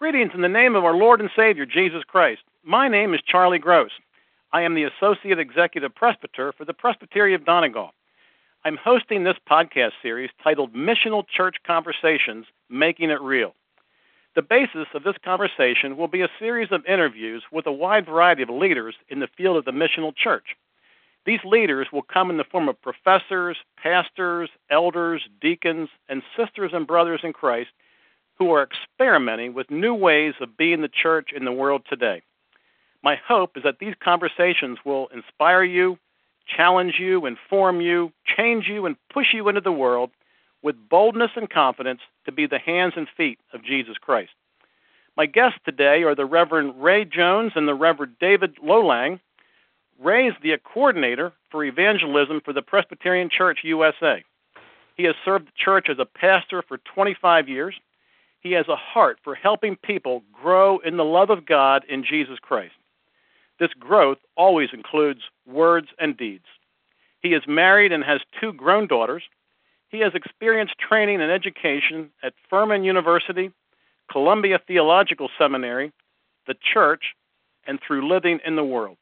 Greetings in the name of our Lord and Savior, Jesus Christ. My name is Charlie Gross. I am the Associate Executive Presbyter for the Presbytery of Donegal. I'm hosting this podcast series titled Missional Church Conversations Making It Real. The basis of this conversation will be a series of interviews with a wide variety of leaders in the field of the missional church. These leaders will come in the form of professors, pastors, elders, deacons, and sisters and brothers in Christ who are experimenting with new ways of being the church in the world today. My hope is that these conversations will inspire you, challenge you, inform you, change you, and push you into the world with boldness and confidence to be the hands and feet of Jesus Christ. My guests today are the Reverend Ray Jones and the Reverend David Loleng. Ray is the coordinator for evangelism for the Presbyterian Church USA. He has served the church as a pastor for 25 years he has a heart for helping people grow in the love of God in Jesus Christ. This growth always includes words and deeds. He is married and has two grown daughters. He has experienced training and education at Furman University, Columbia Theological Seminary, the church, and through living in the world.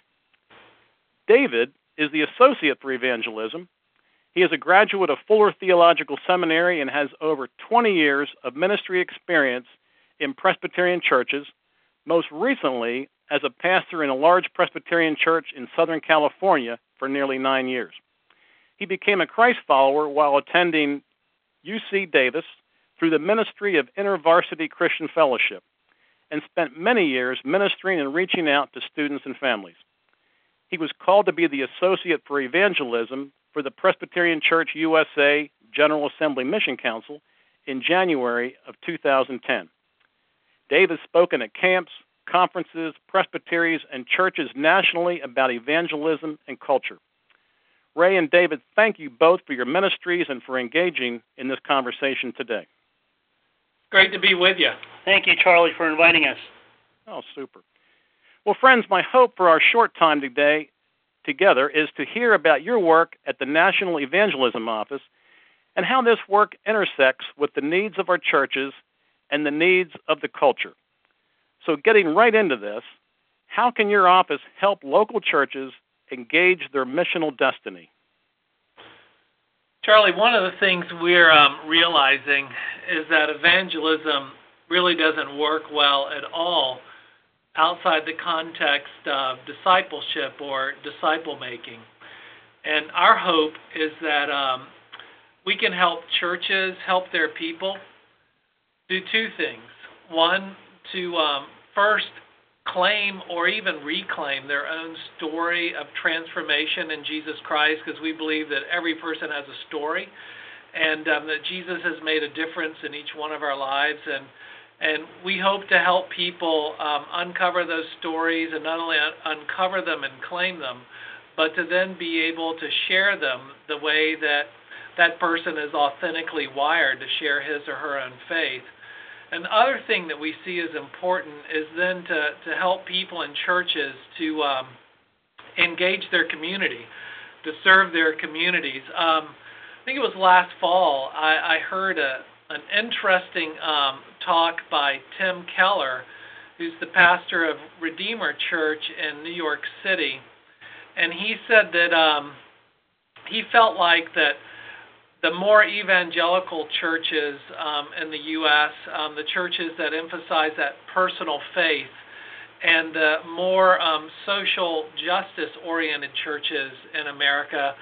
David is the associate for evangelism he is a graduate of Fuller Theological Seminary and has over 20 years of ministry experience in Presbyterian churches, most recently as a pastor in a large Presbyterian church in Southern California for nearly nine years. He became a Christ follower while attending UC Davis through the ministry of InterVarsity Christian Fellowship and spent many years ministering and reaching out to students and families. He was called to be the associate for evangelism for the Presbyterian Church USA General Assembly Mission Council in January of 2010. Dave has spoken at camps, conferences, presbyteries, and churches nationally about evangelism and culture. Ray and David, thank you both for your ministries and for engaging in this conversation today. Great to be with you. Thank you, Charlie, for inviting us. Oh, super. Well, friends, my hope for our short time today together is to hear about your work at the National Evangelism Office and how this work intersects with the needs of our churches and the needs of the culture. So, getting right into this, how can your office help local churches engage their missional destiny? Charlie, one of the things we're um, realizing is that evangelism really doesn't work well at all outside the context of discipleship or disciple making. And our hope is that um, we can help churches help their people do two things. One, to um, first claim or even reclaim their own story of transformation in Jesus Christ, because we believe that every person has a story and um, that Jesus has made a difference in each one of our lives. And and we hope to help people um, uncover those stories and not only un- uncover them and claim them, but to then be able to share them the way that that person is authentically wired to share his or her own faith. And the other thing that we see as important is then to, to help people in churches to um, engage their community, to serve their communities. Um, I think it was last fall, I, I heard a, an interesting um, talk by Tim Keller, who's the pastor of Redeemer Church in New York City, and he said that um, he felt like that the more evangelical churches um, in the U.S., um, the churches that emphasize that personal faith, and the more um, social justice oriented churches in America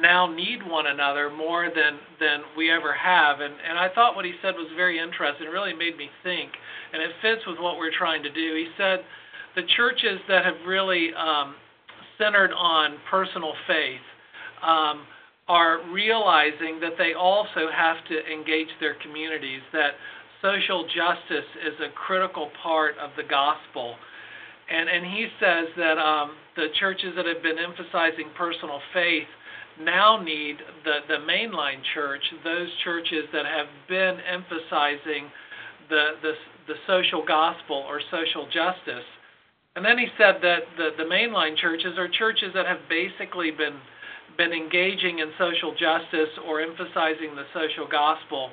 now need one another more than than we ever have. And and I thought what he said was very interesting. It really made me think and it fits with what we're trying to do. He said the churches that have really um, centered on personal faith um, are realizing that they also have to engage their communities that social justice is a critical part of the gospel. And and he says that um, the churches that have been emphasizing personal faith now need the, the mainline church, those churches that have been emphasizing the, the, the social gospel or social justice. And then he said that the, the mainline churches are churches that have basically been been engaging in social justice or emphasizing the social gospel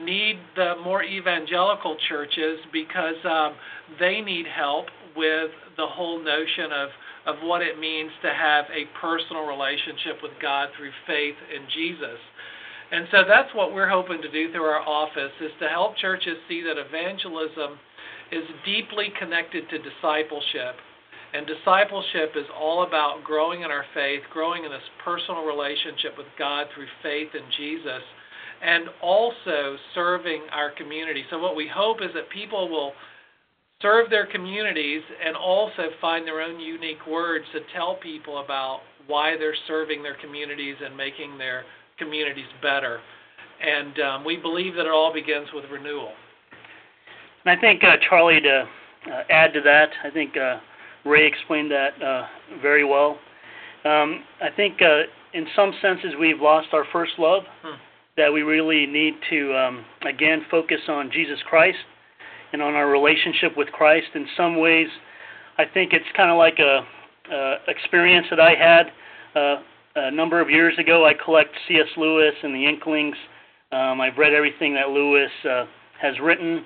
need the more evangelical churches because um, they need help with the whole notion of of what it means to have a personal relationship with God through faith in Jesus. And so that's what we're hoping to do through our office is to help churches see that evangelism is deeply connected to discipleship. And discipleship is all about growing in our faith, growing in this personal relationship with God through faith in Jesus, and also serving our community. So, what we hope is that people will serve their communities and also find their own unique words to tell people about why they're serving their communities and making their communities better. And um, we believe that it all begins with renewal. And I think, uh, Charlie, to uh, add to that, I think uh, Ray explained that uh, very well. Um, I think uh, in some senses we've lost our first love, hmm. that we really need to, um, again, focus on Jesus Christ and on our relationship with Christ. In some ways, I think it's kind of like a, a experience that I had uh, a number of years ago. I collect C.S. Lewis and the Inklings. Um, I've read everything that Lewis uh, has written,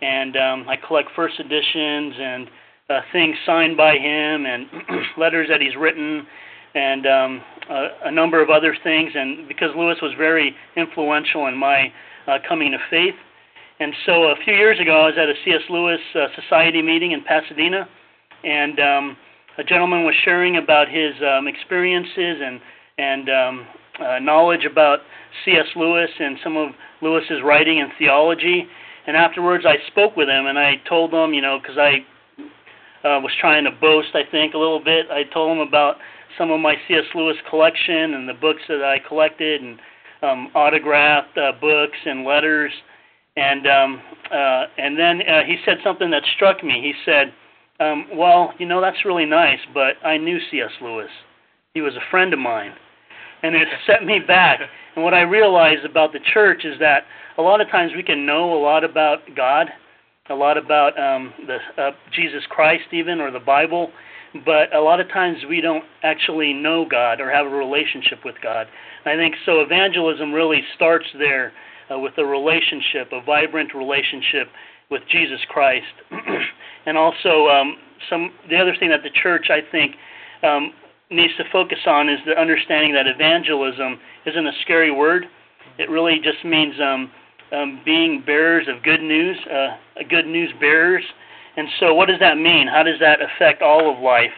and um, I collect first editions and uh, things signed by him and letters that he's written and um, a, a number of other things. And because Lewis was very influential in my uh, coming to faith, and so a few years ago, I was at a C.S. Lewis uh, Society meeting in Pasadena, and um, a gentleman was sharing about his um, experiences and and um, uh, knowledge about C.S. Lewis and some of Lewis's writing and theology. And afterwards, I spoke with him, and I told him, you know, because I uh, was trying to boast, I think, a little bit. I told him about some of my C.S. Lewis collection and the books that I collected, and um, autographed uh, books and letters and um, uh, and then uh, he said something that struck me. He said, um, "Well, you know that's really nice, but I knew C.S. Lewis. He was a friend of mine." And it set me back. And what I realized about the church is that a lot of times we can know a lot about God, a lot about um, the uh, Jesus Christ, even or the Bible, but a lot of times we don't actually know God or have a relationship with God. And I think so. Evangelism really starts there uh, with a relationship, a vibrant relationship with Jesus Christ. and also, um, some the other thing that the church, I think, um, needs to focus on is the understanding that evangelism isn't a scary word. It really just means um, um, being bearers of good news, uh, good news bearers. And so, what does that mean? How does that affect all of life?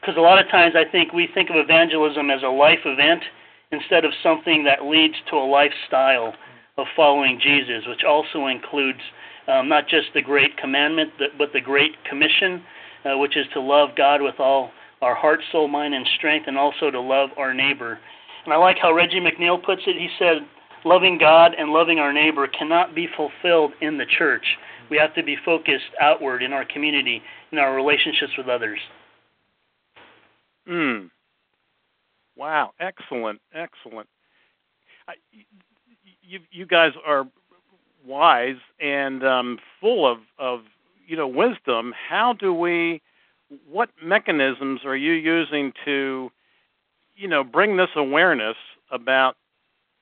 Because a lot of times I think we think of evangelism as a life event instead of something that leads to a lifestyle of following Jesus, which also includes um, not just the Great Commandment, but the Great Commission, uh, which is to love God with all our heart, soul, mind, and strength, and also to love our neighbor. And I like how Reggie McNeal puts it. He said, Loving God and loving our neighbor cannot be fulfilled in the church. We have to be focused outward in our community, in our relationships with others. Hmm. Wow. Excellent. Excellent. I, you you guys are wise and um, full of of you know wisdom. How do we? What mechanisms are you using to, you know, bring this awareness about,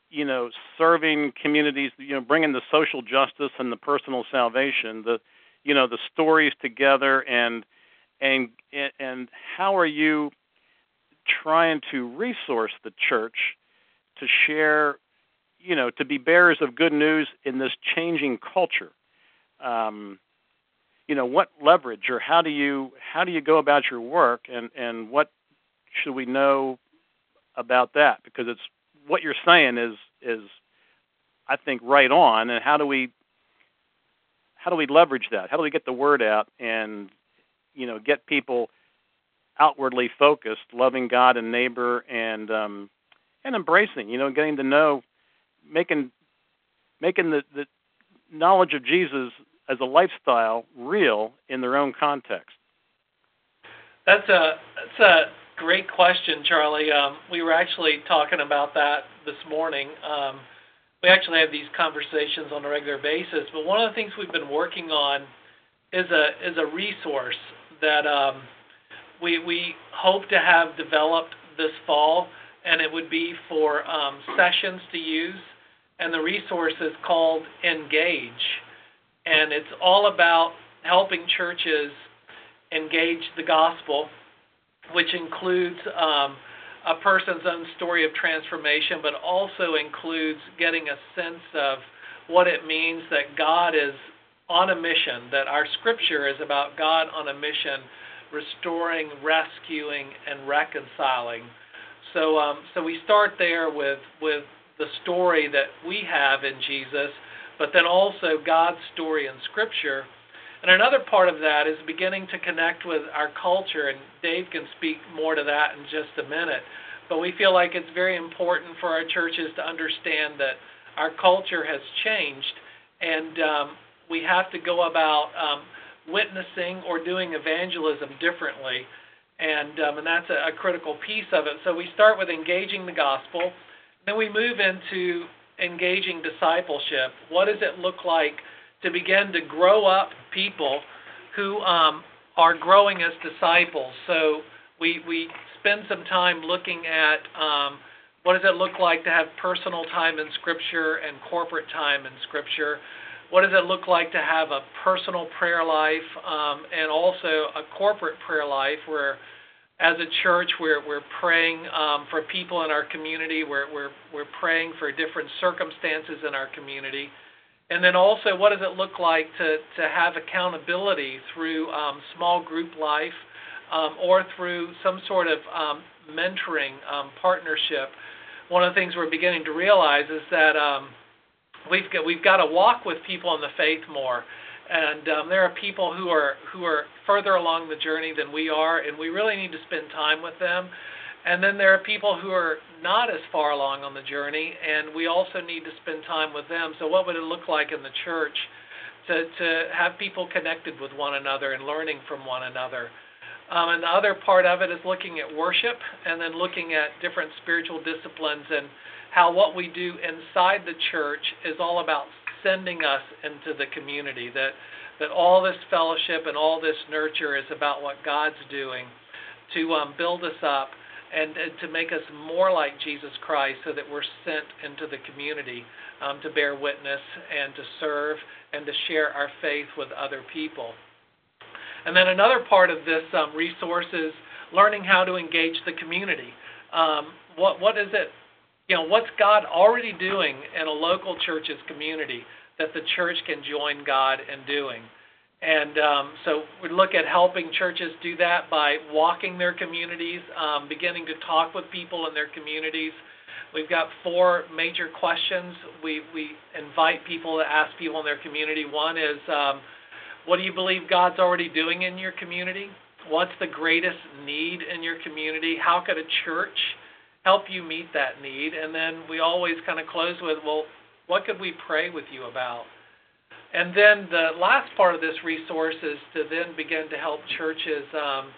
you know, serving communities, you know, bringing the social justice and the personal salvation, the, you know, the stories together, and and and how are you trying to resource the church to share you know, to be bearers of good news in this changing culture. Um, you know, what leverage or how do you how do you go about your work, and and what should we know about that? Because it's what you're saying is is I think right on, and how do we how do we leverage that? How do we get the word out and you know get people outwardly focused, loving God and neighbor, and um, and embracing, you know, getting to know making making the, the knowledge of Jesus as a lifestyle real in their own context? That's a that's a great question, Charlie. Um, we were actually talking about that this morning. Um, we actually have these conversations on a regular basis, but one of the things we've been working on is a is a resource that um, we we hope to have developed this fall, and it would be for um, sessions to use and the resource is called Engage. And it's all about helping churches engage the gospel, which includes um, a person's own story of transformation, but also includes getting a sense of what it means that God is on a mission, that our scripture is about God on a mission, restoring, rescuing, and reconciling. So, um, so we start there with with the story that we have in Jesus, but then also God's story in Scripture. And another part of that is beginning to connect with our culture, and Dave can speak more to that in just a minute. But we feel like it's very important for our churches to understand that our culture has changed, and um, we have to go about um, witnessing or doing evangelism differently. And, um, and that's a, a critical piece of it. So we start with engaging the gospel, then we move into engaging discipleship. What does it look like to begin to grow up people who um, are growing as disciples? So we we spend some time looking at um, what does it look like to have personal time in Scripture and corporate time in Scripture. What does it look like to have a personal prayer life um, and also a corporate prayer life where as a church, we're we're praying um, for people in our community. We're we're we're praying for different circumstances in our community, and then also, what does it look like to to have accountability through um, small group life, um, or through some sort of um, mentoring um, partnership? One of the things we're beginning to realize is that um, we've got we've got to walk with people in the faith more and um, there are people who are who are further along the journey than we are, and we really need to spend time with them. And then there are people who are not as far along on the journey, and we also need to spend time with them. So, what would it look like in the church to to have people connected with one another and learning from one another? Um, and the other part of it is looking at worship, and then looking at different spiritual disciplines and how what we do inside the church is all about sending us into the community. That that all this fellowship and all this nurture is about what God's doing to um, build us up and, and, to make us more like Jesus Christ, so that we're sent into the community um, to bear witness and to serve and to share our faith with other people. And then another part of this um, resource is learning how to engage the community. Um, what what is it you know, what's God already doing in a local church's community that the church can join God in doing? And um, so we look at helping churches do that by walking their communities, um, beginning to talk with people in their communities. We've got four major questions. We, we invite people to ask people in their community. One is, um, what do you believe God's already doing in your community? What's the greatest need in your community? How could a church help you meet that need. And then we always kind of close with, well, what could we pray with you about? And then the last part of this resource is to then begin to help churches um,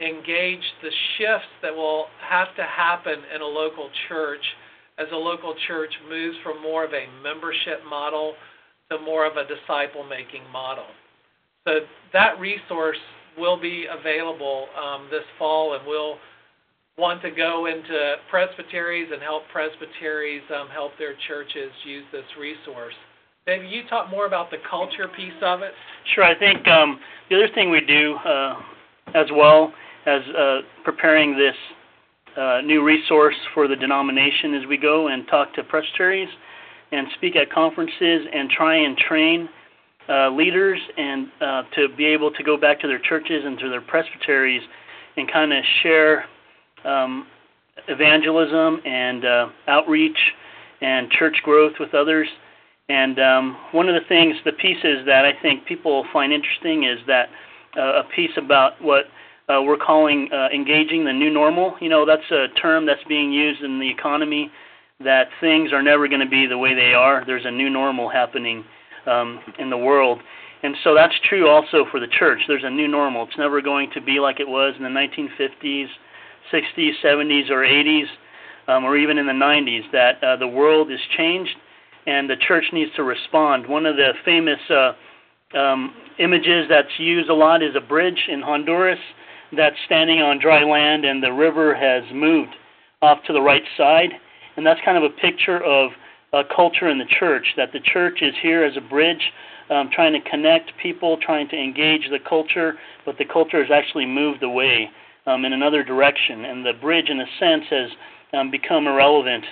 engage the shifts that will have to happen in a local church as a local church moves from more of a membership model to more of a disciple making model. So that resource will be available um, this fall, and we'll want to go into presbyteries and help presbyteries um, help their churches use this resource. David, you talk more about the culture piece of it. Sure. I think um, the other thing we do uh, as well as uh, preparing this uh, new resource for the denomination is we go and talk to presbyteries and speak at conferences and try and train uh, leaders and uh, to be able to go back to their churches and to their presbyteries and kind of share um, evangelism and uh, outreach and church growth with others. And um, one of the things, the pieces that I think people find interesting is that uh, a piece about what uh, we're calling uh, engaging the new normal. You know, that's a term that's being used in the economy that things are never going to be the way they are. There's a new normal happening um, in the world. And so that's true also for the church. There's a new normal. It's never going to be like it was in the 1950s 60s, 70s, or 80s, um, or even in the 90s, that uh, the world is changed and the church needs to respond. One of the famous uh, um, images that's used a lot is a bridge in Honduras that's standing on dry land and the river has moved off to the right side. And that's kind of a picture of uh, culture in the church. That the church is here as a bridge, um, trying to connect people, trying to engage the culture, but the culture has actually moved away um, in another direction, and the bridge, in a sense, has um, become irrelevant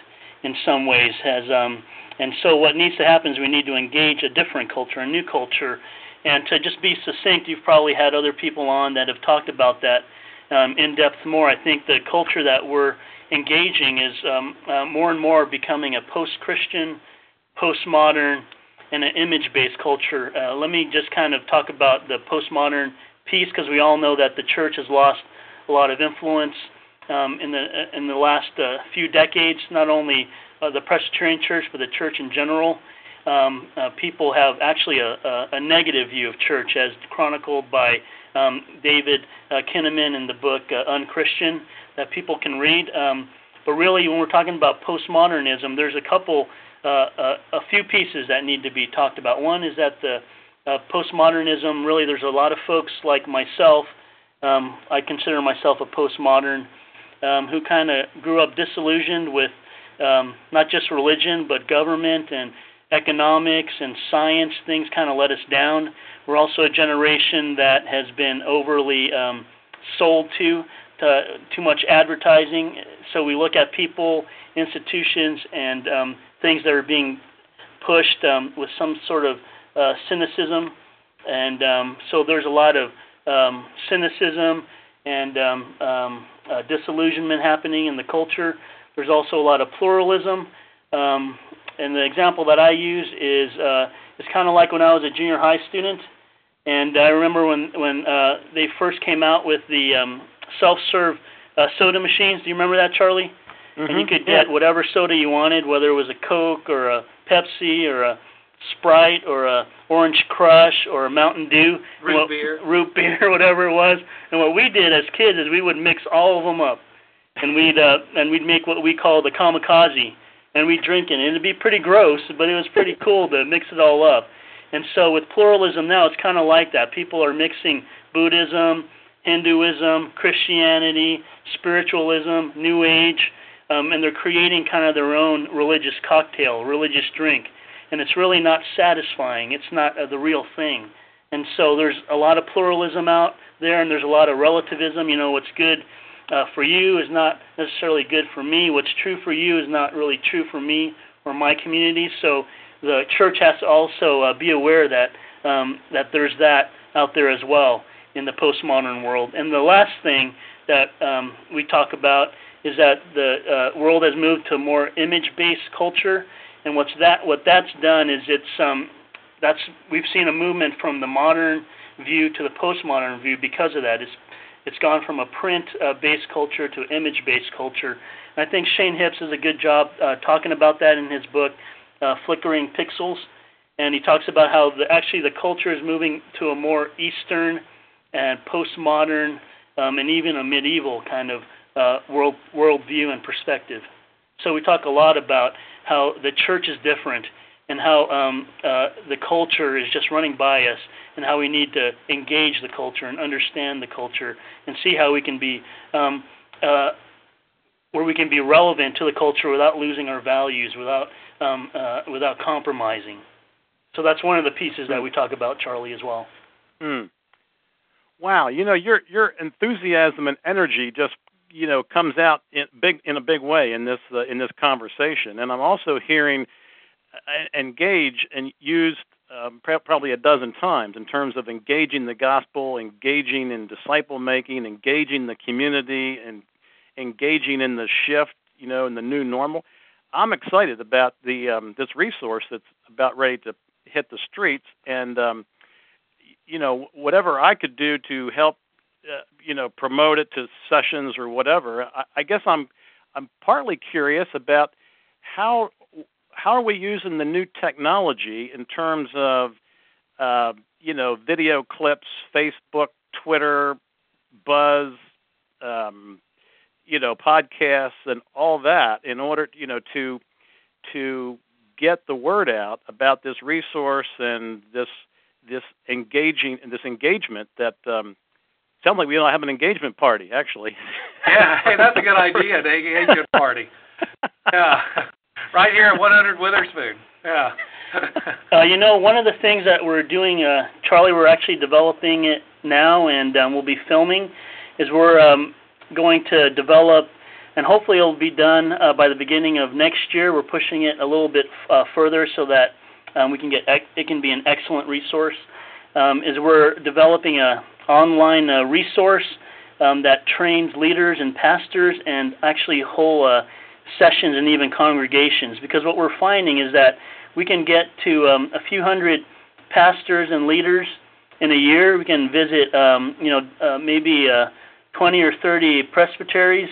in some ways. Has um, and so what needs to happen is we need to engage a different culture, a new culture. And to just be succinct, you've probably had other people on that have talked about that um, in depth more. I think the culture that we're engaging is um, uh, more and more becoming a post-Christian, postmodern, and an image-based culture. Uh, let me just kind of talk about the postmodern piece because we all know that the church has lost a lot of influence um, in the uh, in the last uh, few decades. Not only uh, the Presbyterian Church, but the church in general. Um, uh, people have actually a, a, a negative view of church, as chronicled by um, David uh, Kinnaman in the book uh, Unchristian, that people can read. Um, but really, when we're talking about postmodernism, there's a couple, uh, a, a few pieces that need to be talked about. One is that the uh, postmodernism, really, there's a lot of folks like myself. Um, I consider myself a postmodern um, who kind of grew up disillusioned with um, not just religion, but government and economics and science. Things kind of let us down. We're also a generation that has been overly um, sold to, to too much advertising. So we look at people, institutions, and um, things that are being pushed um, with some sort of uh, cynicism. And um, so there's a lot of um, cynicism and um, um, uh, disillusionment happening in the culture. There's also a lot of pluralism. Um, and the example that I use is uh, it's kind of like when I was a junior high student, and I remember when when uh, they first came out with the um, self-serve uh, soda machines. Do you remember that, Charlie? Mm-hmm. And you could get yeah. whatever soda you wanted, whether it was a Coke or a Pepsi or a Sprite or a Orange Crush or a Mountain Dew, root what, beer, root beer, whatever it was. And what we did as kids is we would mix all of them up, and we'd uh, and we'd make what we call the kamikaze, and we'd drink it. And it'd be pretty gross, but it was pretty cool to mix it all up. And so with pluralism now, it's kind of like that. People are mixing Buddhism, Hinduism, Christianity, spiritualism, New Age, um, and they're creating kind of their own religious cocktail, religious drink. And it's really not satisfying. It's not uh, the real thing. And so there's a lot of pluralism out there, and there's a lot of relativism. You know, what's good uh, for you is not necessarily good for me. What's true for you is not really true for me or my community. So the church has to also uh, be aware that um, that there's that out there as well in the postmodern world. And the last thing that um, we talk about is that the uh, world has moved to a more image-based culture. And what's that? What that's done is it's um, that's we've seen a movement from the modern view to the postmodern view because of that. It's it's gone from a print-based culture to image-based culture. And I think Shane Hipps does a good job uh, talking about that in his book, uh, Flickering Pixels. And he talks about how the, actually the culture is moving to a more Eastern and postmodern um, and even a medieval kind of uh, world worldview and perspective. So we talk a lot about how the church is different and how um, uh, the culture is just running by us and how we need to engage the culture and understand the culture and see how we can be um, uh, where we can be relevant to the culture without losing our values, without um, uh, without compromising. So that's one of the pieces that we talk about, Charlie, as well. Mm. Wow, you know your your enthusiasm and energy just you know comes out in big in a big way in this uh, in this conversation, and I'm also hearing uh, engage and used um, probably a dozen times in terms of engaging the gospel, engaging in disciple making, engaging the community, and engaging in the shift, you know, in the new normal. I'm excited about the um, this resource that's about ready to hit the streets, and um, you know, whatever I could do to help, uh, you know, promote it to sessions or whatever. I, I guess I'm I'm partly curious about how how are we using the new technology in terms of uh, you know video clips, Facebook, Twitter, Buzz, um, you know podcasts, and all that in order you know to to get the word out about this resource and this this engaging this engagement that um, sounds like we don't have an engagement party actually. yeah, hey, that's a good idea, an engagement party. Yeah. right here at 100 Witherspoon. Yeah. uh, you know, one of the things that we're doing, uh, Charlie, we're actually developing it now, and um, we'll be filming, is we're um, going to develop, and hopefully it'll be done uh, by the beginning of next year. We're pushing it a little bit uh, further so that um, we can get it can be an excellent resource. Um, is we're developing a online uh, resource um, that trains leaders and pastors and actually whole uh, sessions and even congregations. Because what we're finding is that we can get to um, a few hundred pastors and leaders in a year. We can visit, um, you know, uh, maybe uh, 20 or 30 presbyteries,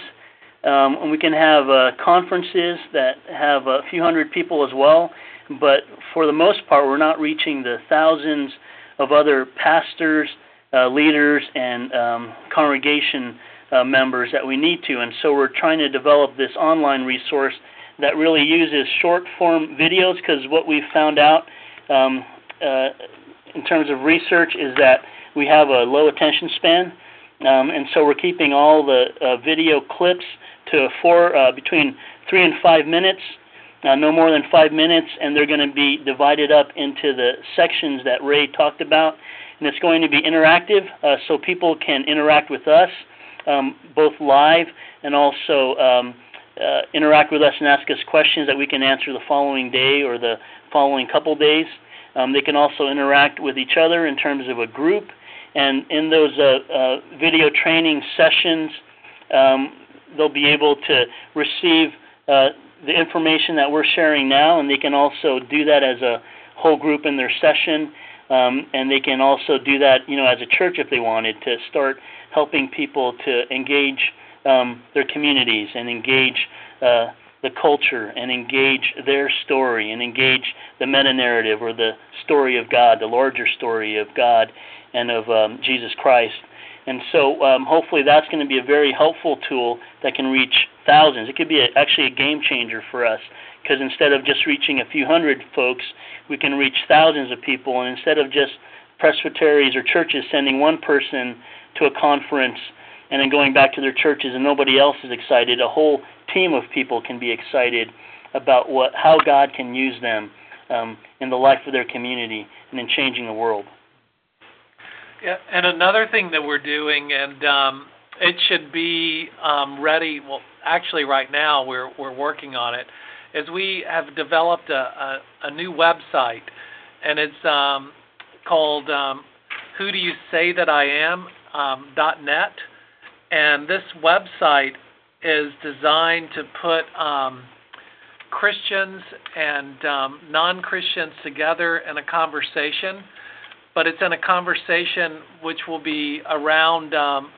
um, and we can have uh, conferences that have a few hundred people as well. But for the most part, we're not reaching the thousands of other pastors, uh, leaders, and um, congregation uh, members that we need to. And so we're trying to develop this online resource that really uses short form videos because what we've found out um, uh, in terms of research is that we have a low attention span. Um, and so we're keeping all the uh, video clips to four uh, between three and five minutes, uh, no more than five minutes, and they're going to be divided up into the sections that Ray talked about, and it's going to be interactive, uh, so people can interact with us um, both live and also um, uh, interact with us and ask us questions that we can answer the following day or the following couple days. Um, they can also interact with each other in terms of a group, and in those uh, uh, video training sessions, um, they'll be able to receive uh, the information that we're sharing now, and they can also do that as a whole group in their session. Um, and they can also do that, you know, as a church if they wanted to start helping people to engage um, their communities and engage uh, the culture and engage their story and engage the meta narrative or the story of God, the larger story of God and of um, Jesus Christ. And so, um, hopefully, that's going to be a very helpful tool that can reach thousands. It could be a, actually a game changer for us because instead of just reaching a few hundred folks, we can reach thousands of people. And instead of just presbyteries or churches sending one person to a conference and then going back to their churches and nobody else is excited, a whole team of people can be excited about what how God can use them um, in the life of their community and in changing the world. Yeah, and another thing that we're doing, and um, it should be um, ready. Well, actually, right now we're we're working on it. Is we have developed a, a, a new website, and it's um, called um, "Who Do You Say That I Am?" Um, .net and this website is designed to put um, Christians and um, non Christians together in a conversation, but it's in a conversation which will be around um,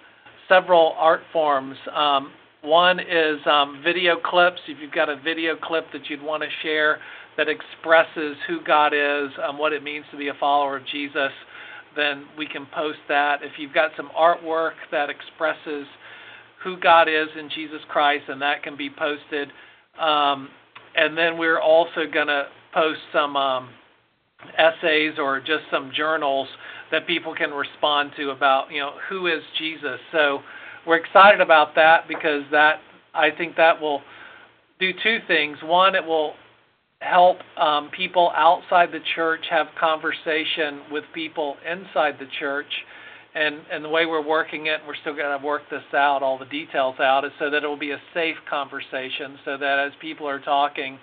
several art forms. Um, one is um, video clips. If you've got a video clip that you'd want to share that expresses who God is, um, what it means to be a follower of Jesus, then we can post that. If you've got some artwork that expresses who God is in Jesus Christ, and that can be posted. Um, and then we're also going to post some um, essays or just some journals that people can respond to about, you know, who is Jesus. So we're excited about that because that I think that will do two things. One, it will help um, people outside the church have conversation with people inside the church and and the way we're working it, we're still going to work this out, all the details out, is so that it will be a safe conversation, so that as people are talking,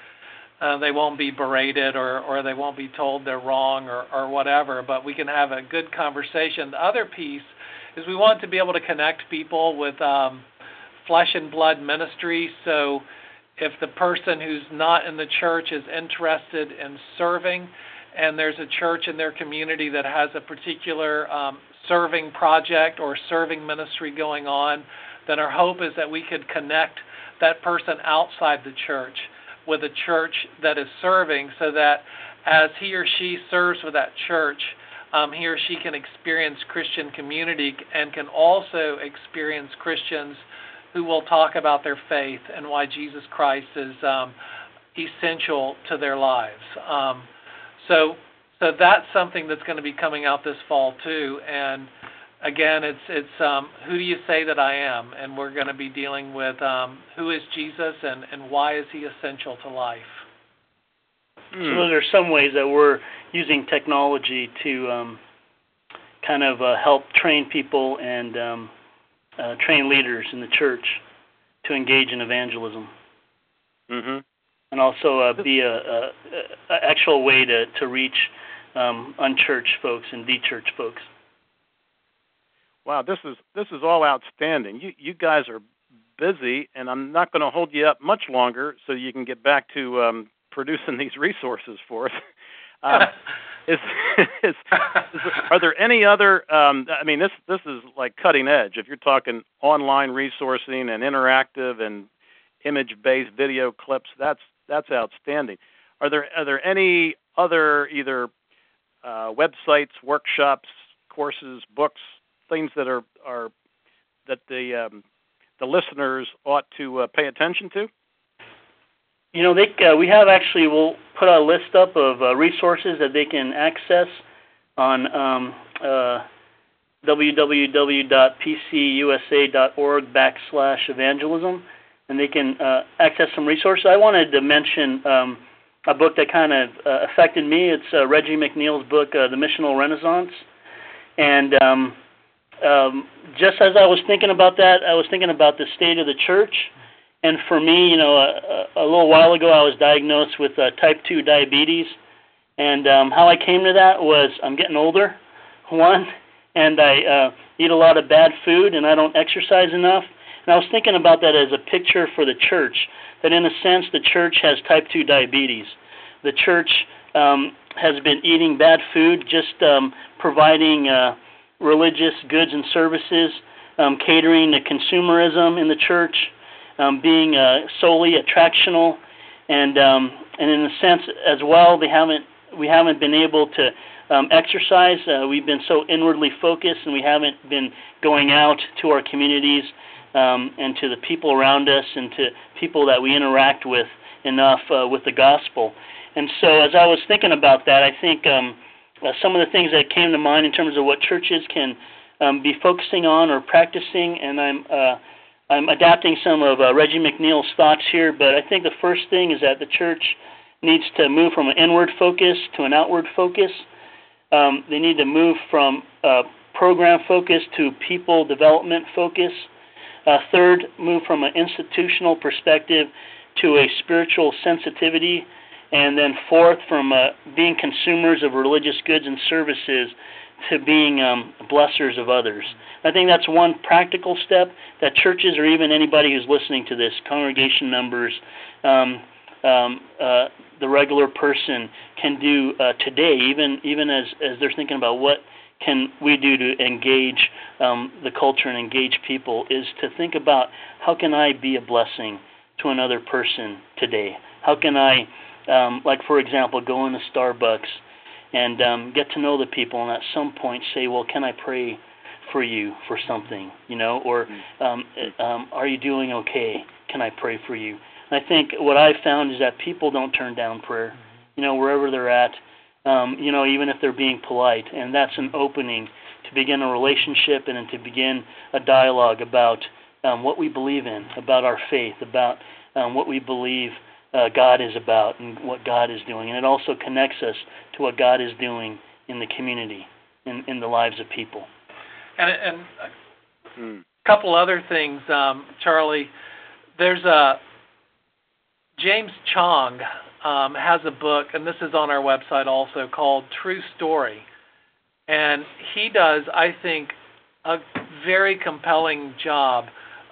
uh, they won't be berated or or they won't be told they're wrong or or whatever, but we can have a good conversation. The other piece is we want to be able to connect people with um, flesh and blood ministry, so if the person who's not in the church is interested in serving and there's a church in their community that has a particular um, serving project or serving ministry going on, then our hope is that we could connect that person outside the church with a church that is serving so that as he or she serves with that church, um, he or she can experience Christian community and can also experience Christians who will talk about their faith and why Jesus Christ is um, essential to their lives. Um, so so that's something that's going to be coming out this fall too. And again, it's it's um, who do you say that I am? And we're going to be dealing with um, who is Jesus and and why is he essential to life. So those are some ways that we're using technology to um, kind of uh, help train people and um, uh, train leaders in the church to engage in evangelism. Mm-hmm. And also uh, be a, a, a, actual way to to reach um, unchurched folks and dechurched folks. Wow, this is this is all outstanding. You you guys are busy, and I'm not going to hold you up much longer, so you can get back to um, producing these resources for us. Um, is, is, is, are there any other? Um, I mean, this this is like cutting edge. If you're talking online resourcing and interactive and image-based video clips, that's that's outstanding. Are there are there any other either uh, websites, workshops, courses, books, things that are are that the um, the listeners ought to uh, pay attention to? You know, they uh, we have actually we'll put a list up of uh, resources that they can access on um, uh, www.pcusa.org backslash evangelism, and they can uh, access some resources. I wanted to mention um, a book that kind of uh, affected me. It's uh, Reggie McNeal's book, The Missional Renaissance, and um, um, just as I was thinking about that, I was thinking about the state of the church. And for me, you know, a, a little while ago, I was diagnosed with uh, type 2 diabetes. And um, how I came to that was I'm getting older, one, and I uh, eat a lot of bad food, and I don't exercise enough. And I was thinking about that as a picture for the church, that in a sense, the church has type 2 diabetes. The church um, has been eating bad food, just um, providing. Uh, religious goods and services, um, catering to consumerism in the church, um, being uh, solely attractional, and um, and in a sense as well, they haven't we haven't been able to um, exercise. Uh, we've been so inwardly focused, and we haven't been going out to our communities um, and to the people around us and to people that we interact with enough uh, with the gospel. And so, as I was thinking about that, I think um, uh, some of the things that came to mind in terms of what churches can um, be focusing on or practicing, and I'm uh, I'm adapting some of uh, Reggie McNeal's thoughts here. But I think the first thing is that the church needs to move from an inward focus to an outward focus. Um, they need to move from uh, program focus to people development focus. Uh, third, move from an institutional perspective to a spiritual sensitivity and then fourth, from uh, being consumers of religious goods and services to being um, blessers of others. I think that's one practical step that churches or even anybody who's listening to this, congregation members, um, um, uh, the regular person can do uh, today, even even as as they're thinking about what can we do to engage um, the culture and engage people, is to think about how can I be a blessing to another person today? How can I um, like for example, go into Starbucks and um, get to know the people, and at some point say, "Well, can I pray for you for something?" You know, or mm-hmm. um, um, "Are you doing okay? Can I pray for you?" And I think what I've found is that people don't turn down prayer. Mm-hmm. You know, wherever they're at, um, you know, even if they're being polite, and that's an opening to begin a relationship and to begin a dialogue about um, what we believe in, about our faith, about um, what we believe uh, God is about and what God is doing. And it also connects us to what God is doing in the community, in, in the lives of people. And, and a hmm. couple other things, um, Charlie. There's a James Choung um, has a book, and this is on our website also, called True Story. And he does, I think, a very compelling job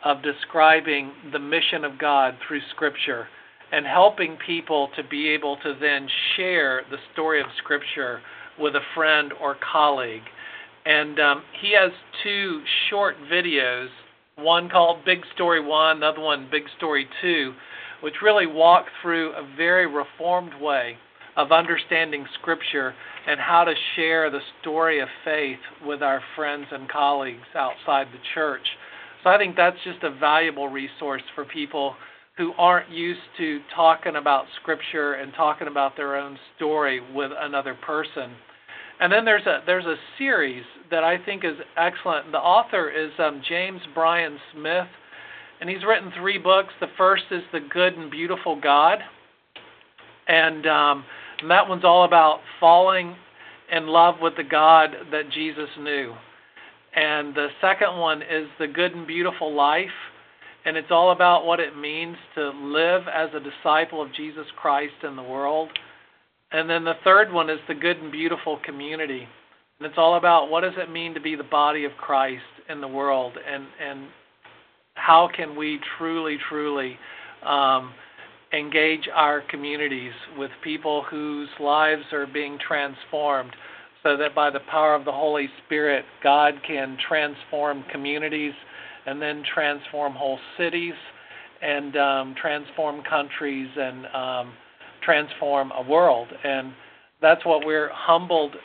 of describing the mission of God through Scripture and helping people to be able to then share the story of Scripture with a friend or colleague. And um, he has two short videos, one called Big Story 1, another one Big Story 2, which really walk through a very reformed way of understanding Scripture and how to share the story of faith with our friends and colleagues outside the church. So I think that's just a valuable resource for people who aren't used to talking about scripture and talking about their own story with another person. And then there's a there's a series that I think is excellent. The author is um, James Bryan Smith, and he's written three books. The first is The Good and Beautiful God, and um, And that one's all about falling in love with the God that Jesus knew. And the second one is the good and beautiful life. And it's all about what it means to live as a disciple of Jesus Christ in the world. And then the third one is the good and beautiful community. And it's all about what does it mean to be the body of Christ in the world and and how can we truly, truly um, engage our communities with people whose lives are being transformed so that by the power of the Holy Spirit, God can transform communities and then transform whole cities and um, transform countries and um, transform a world. And that's what we're humbled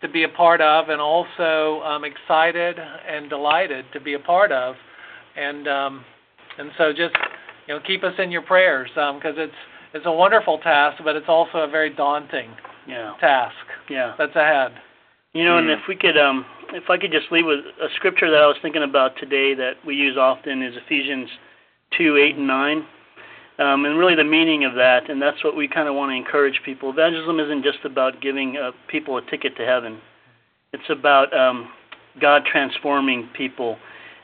to be a part of and also um, excited and delighted to be a part of and um, and so just you know keep us in your prayers because um, it's it's a wonderful task, but it's also a very daunting yeah. task. Yeah, that's ahead. You know, mm. and if we could, um, if I could just leave with a scripture that I was thinking about today that we use often is Ephesians two eight and nine. Um, and really the meaning of that, and that's what we kind of want to encourage people. Evangelism isn't just about giving uh, people a ticket to heaven. It's about um, God transforming people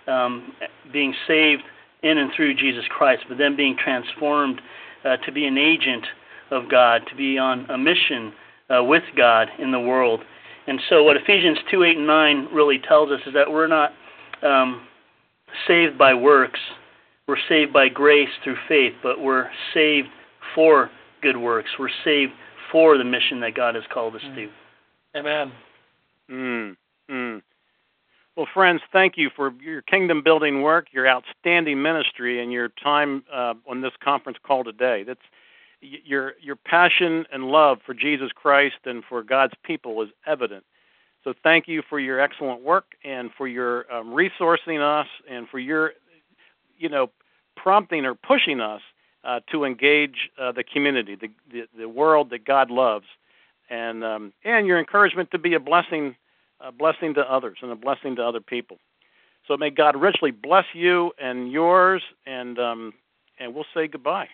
um, being saved in and through Jesus Christ, but then being transformed uh, to be an agent of God, to be on a mission uh, with God in the world. And so, what Ephesians 2 8 and 9 really tells us is that we're not um, saved by works, we're saved by grace through faith, but we're saved for good works. We're saved for the mission that God has called us to. Amen. Mm, mm. Well, friends, thank you for your kingdom building work, your outstanding ministry, and your time uh, on this conference call today. That's your your passion and love for Jesus Christ and for God's people is evident. So thank you for your excellent work and for your um, resourcing us and for your, you know, prompting or pushing us uh, to engage uh, the community, the, the, the world that God loves, and um, and your encouragement to be a blessing a blessing to others and a blessing to other people. So may God richly bless you and yours, and um, and we'll say goodbye.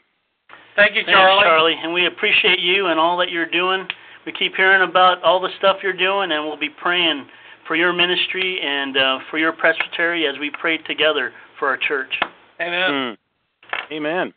Thank you, Charlie. Thanks, Charlie, and we appreciate you and all that you're doing. We keep hearing about all the stuff you're doing, and we'll be praying for your ministry and uh, for your presbytery as we pray together for our church. Amen. Mm. Amen.